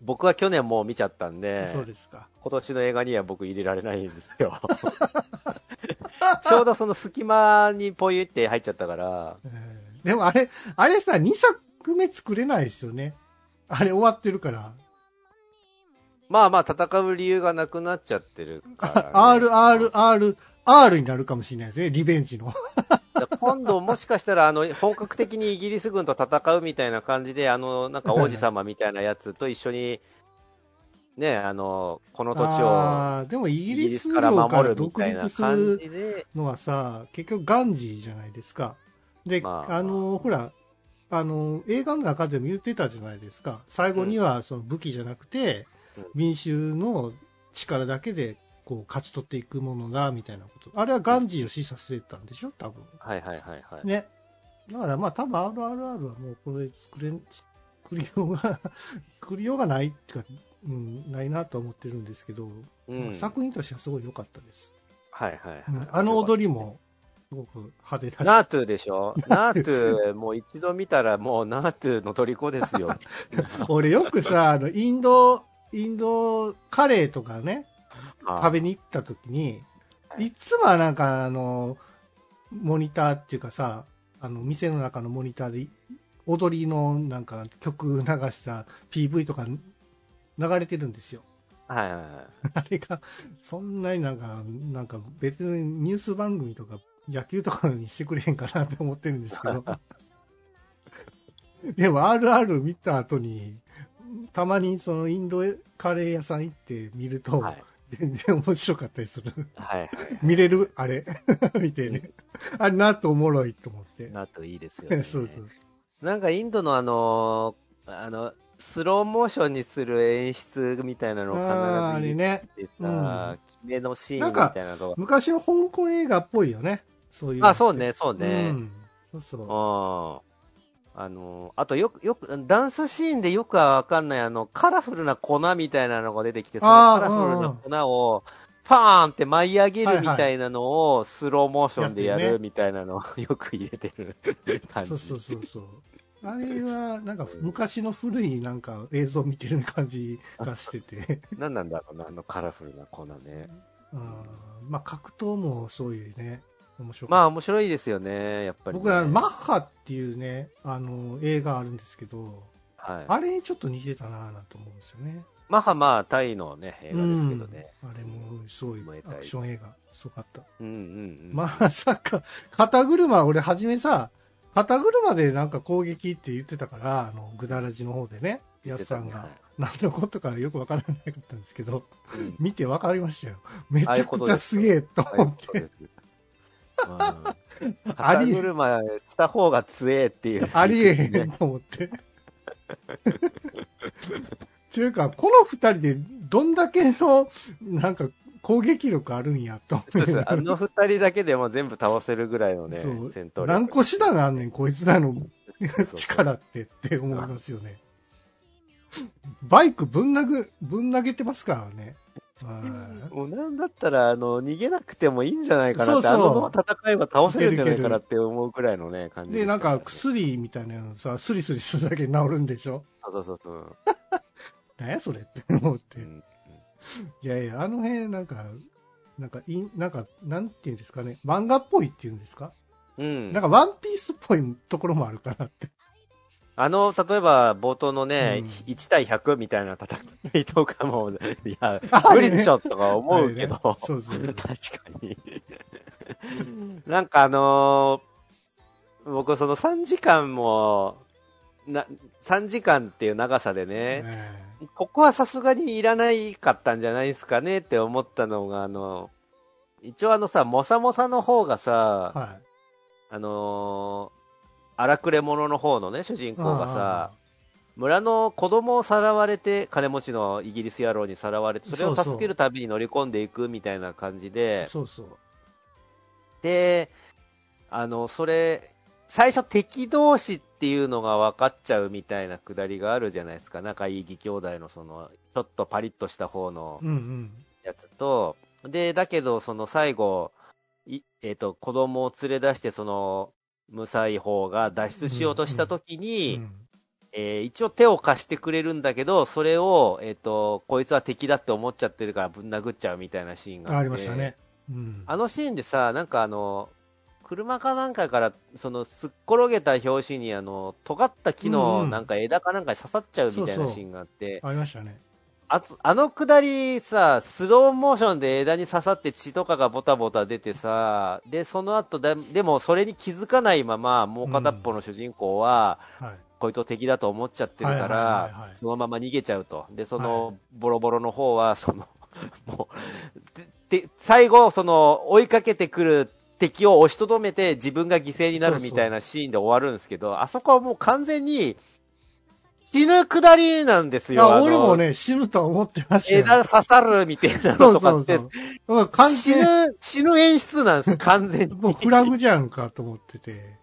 僕は去年もう見ちゃったんで、そうですか。今年の映画には僕入れられないんですよ。*laughs* ちょうどその隙間にポイって入っちゃったから、ええでもあれ、あれさ、2作目作れないですよね。あれ終わってるから。まあまあ戦う理由がなくなっちゃってるから、ね。*laughs* R、R、R、R になるかもしれないですね。リベンジの。*laughs* 今度もしかしたら、あの、本格的にイギリス軍と戦うみたいな感じで、あの、なんか王子様みたいなやつと一緒に、ね、あの、この土地をああ、でもイギリスから独たいな立す感るじで、のはさ、結局ガンジーじゃないですか。で、まああの、ほら、あの、映画の中でも言ってたじゃないですか。最後にはその武器じゃなくて、うん民衆の力だけで、こう、勝ち取っていくものだ、みたいなこと。あれはガンジーを示唆してたんでしょ？多分。はいはいはいはい。ね。だからまあ多分 RRR はもうこれ作れん、*laughs* 作りようが、作りようがないっていうか、うん、ないなと思ってるんですけど、うん。作品としてはすごい良かったです。はいはいはい。うんあの踊りも、すごく派手だし。ナートゥでしょ？*laughs* ナートゥ、もう一度見たらもうナートゥの虜ですよ。*laughs* 俺よくさ、あの、インド、インドカレーとかね、食べに行った時に、いつもはなんかあの、モニターっていうかさ、あの、店の中のモニターで、踊りのなんか曲流した PV とか流れてるんですよ。はいはいはい。あれが、そんなになんか、なんか別にニュース番組とか野球とかにしてくれへんかなって思ってるんですけど。*laughs* でも RR 見た後に、たまにそのインドカレー屋さん行って見ると、はい全然面白かったりする。はいはい。見れる？あれ？*laughs* 見てね。あれなとおもろいと思って。ナートゥいいですよね。*laughs* そうそう。なんかインドのあのーあの、スローモーションにする演出みたいなのを必ずれね。入れてうんさ、目のシーンみたいなとこ。昔の香港映画っぽいよね。そういう。あ、そうね、そうね。うん。そうそう。うん。あの、あとよく、よく、ダンスシーンでよくはわかんない、あの、カラフルな粉みたいなのが出てきて、そのカラフルな粉を、パーンって舞い上げるみたいなのを、スローモーションでやるみたいなのをよく入れてる感じ。そうそうそうそう。あれは、なんか昔の古いなんか映像見てる感じがしてて。*laughs* 何なんだろうな、あのカラフルな粉ね。うんまあ格闘もそういうね、面白まあ面白いですよね、やっぱり、ね。僕はマッハっていうね、あの、映画あるんですけど、はい。あれにちょっと似てたなぁなんて思うんですよね。まあまあ、タイのね、映画ですけどね。うんあれもすごいアクション映画、すごかった。うんうんうん。まさか、肩車、俺初めさ、肩車でなんか攻撃って言ってたから、あの、グダラジの方でね、やすさんが、何のことかよくわからなかったんですけど、うん見てわかりましたよ。めちゃくちゃすげえと思って。肩車した方が強えっていう。ありえへんと思って。っていうか、この二人でどんだけの、なんか、攻撃力あるんやと思そうですあの二人だけでも全部倒せるぐらいのね、戦闘力。何個手段あんねん、こいつらの力ってって思いますよね。バイクぶん投げ、ぶん投げてますからね。はい。もうなんだったら、あの、逃げなくてもいいんじゃないかなって、そうそう。あの戦いは倒せるんじゃないかなって思うぐらいのね、感じで、したなんか薬みたいなのさ、スリスリするだけで治るんでしょ？そうそうそう。*laughs* 何やそれって思って。うん。いやいや、あの辺なんか、なんか、いなんか、なんていうんですかね、漫画っぽいっていうんですか、うん。なんかワンピースっぽいところもあるかなって。あの、例えば冒頭のね、うん。1対100みたいな戦いとかも、*laughs* いや、あ無理でしょとか思うけど、ね。そうそうそう。*laughs* 確かに。なんかあのー僕その3時間も、な、3時間っていう長さでね、え。ここはさすがにいらないかったんじゃないですかねって思ったのが、あの、一応あのさ、モサモサの方がえさ、はあのー荒くれ者の方のね、主人い。公がさ、村の子供をさらわれて、金持ちのイギリス野郎にさらわれて、それを助けるたびに乗り込んでいくみたいな感じで、そうそう。で、あの、それ、最初敵同士っていうのが分かっちゃうみたいなくだりがあるじゃないですか。仲いい義兄弟のその、ちょっとパリッとした方のうんうん。やつと、で、だけど、その最後、いえっ、と、子供を連れ出して、その、無才方が脱出しようとしたときに、うんえー一応手を貸してくれるんだけど、それを、えっ、と、こいつは敵だって思っちゃってるからぶん殴っちゃうみたいなシーンがあって。ありましたね。うん。あのシーンでさ、なんかあの、車かなんかから、その、すっ転げた拍子に、あの、尖った木うんうんのなんか枝かなんかに刺さっちゃうみたいなシーンがあって、ありましたね。あつあのくだりさ、スローモーションで枝に刺さって血とかがボタボタ出てさ、で、その後で、でもそれに気づかないまま、もう片っぽの主人公は、はい。こいつを敵だと思っちゃってるからそのまま逃げちゃうと。で、そはの、ボロボロの方は、その、*laughs* もう、で、で最後、その、追いかけてくる敵を押しとどめて自分が犠牲になるみたいなシーンで終わるんですけど、あそこはもう完全に、死ぬくだりなんですいよ。俺もね、死ぬとは思ってましたよ。枝刺さるみたいなそうのとかって、そうそう。うん完死全ぬ、死ぬ演出なんです、*laughs* 完全に。もうフラグじゃんかと思ってて。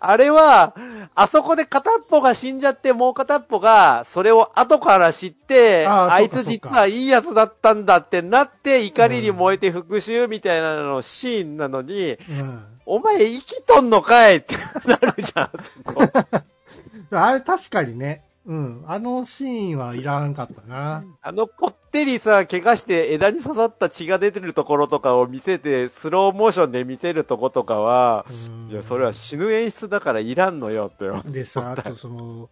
あれは、あそこで片っぽが死んじゃって、もう片っぽが、それを後から知って、あーあいつ実はいいやつだったんだってなって、怒りに燃えて復讐みたいなのシーンなのに、うん。お前生きとんのかいってなるじゃん、あそこ。*laughs* あれ確かにね。うん。あのシーンはいらんかったな。あのこってりさ、怪我して枝に刺さった血が出てるところとかを見せて、スローモーションで見せるとことかは、うんいや、それは死ぬ演出だからいらんのよってよ。でさ、あとその、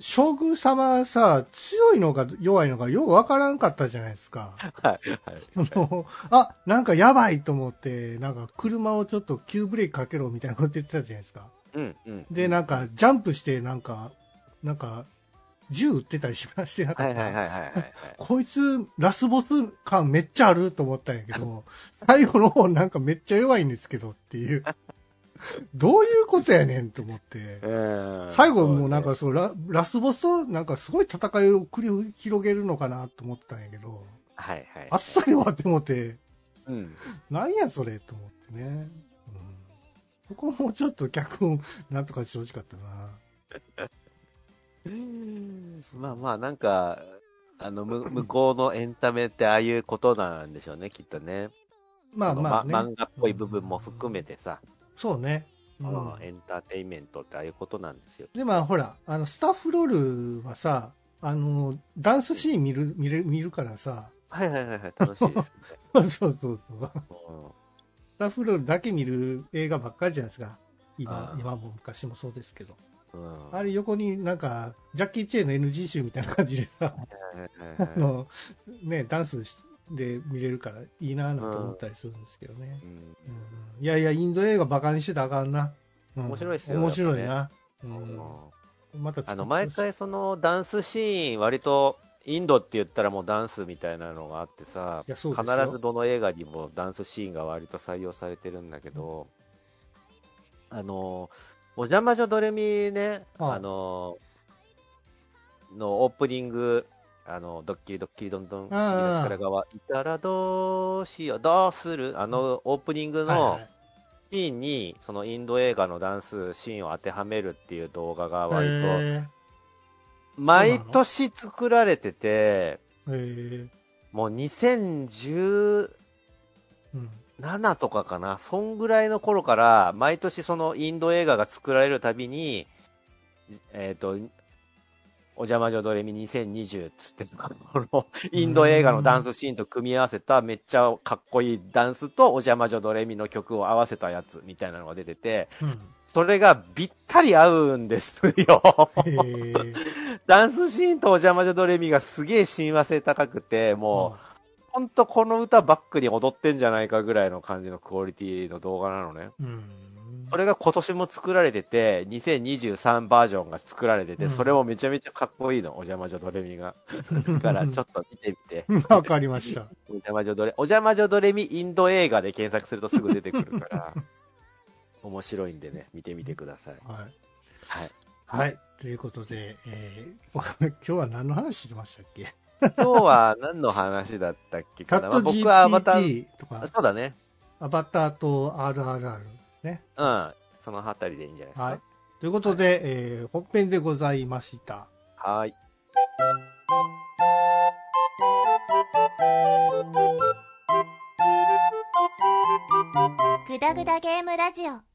将軍様さ、強いのか弱いのかよくわからんかったじゃないですか。はい、はい。あ、なんかやばいと思って、なんか車をちょっと急ブレーキかけろみたいなこと言ってたじゃないですか。うん、うん。で、なんかジャンプして、なんか、なんか、銃撃ってたりしま *laughs* してなかった。はいはいはいはいはい。*laughs* こいつ、ラスボス感めっちゃあると思ったんやけど、*laughs* 最後の方なんかめっちゃ弱いんですけどっていう。どういうことやねんと思って。うん最後もうなんかそうラ、ラスボスとなんかすごい戦いを繰り広げるのかなと思ってたんやけど、はいはい。あっさり終わってもって、うん。なんやそれと思ってね。うん、そこもちょっと脚本、なんとかしてほしかったな。*laughs* まあまあ、なんか、あの、む向こうのエンタメってああいうことなんでしょうね、きっとね。まあまあね。その漫画っぽい部分も含めてさ、そうね。ううんん、エンターテインメントってああいうことなんですよ。で、まあほら、あの、スタッフロールはさ、あの、ダンスシーン見る、見る、見るからさ、はいはいはいはい、楽しいです *laughs* そうそうそう。ね。スタッフロールだけ見る映画ばっかりじゃないですか。今今も昔もそうですけど。うん。うんあれ横になんか、ジャッキー・チェーンの NG 集みたいな感じでさ、あはいの、ね、ダンスで見れるからいいなぁなんて思ったりするんですけどね。うん。うん。いやいや、インド映画バカにしてたらあかんな。うん。面白いっすよ面白いな。またあの、毎回そのダンスシーン、割と、インドって言ったらもうダンスみたいなのがあってさ、必ずどの映画にもダンスシーンが割と採用されてるんだけど、あの、お邪魔女ドレミね、はいあの、のオープニング、あの、ドッキリドッキリどんどん、不思議な力側、いたらどうしよう、どうする？あの、オープニングのはいはい。シーンに、そのインド映画のダンスシーンを当てはめるっていう動画が割と、へ毎年作られてて、ーへもう2017ーうんとかかな、そんぐらいの頃から、毎年そのインド映画が作られるたびに、えっ、と、お邪魔女ドレミ2020っつって、このインド映画のダンスシーンと組み合わせためっちゃかっこいいダンスとお邪魔女ドレミの曲を合わせたやつみたいなのが出てて、うん。それがぴったり合うんですよ。*laughs* ダンスシーンとお邪魔女ドレミがすげえ親和性高くて、もう、ほんとこの歌バックに踊ってんじゃないかぐらいの感じのクオリティの動画なのね。うんそれが今年も作られてて、2023バージョンが作られてて、うんそれもめちゃめちゃかっこいいの、お邪魔女ドレミが。*laughs* だからちょっと見てみて。わかりました。お邪魔女ドレ、お邪魔女ドレミインド映画で検索するとすぐ出てくるから、面白いんでね、見てみてください。はい。はい。はい。ということで、えー、今日は何の話してましたっけ？*laughs* 今日は何の話だったっけかな、まあ僕はアバター、GPT とか、そうだね。アバターと RRR ですね。うん。そのあたりでいいんじゃないですか？はい。ということで、えー本編でございました。はい。グダグダゲームラジオ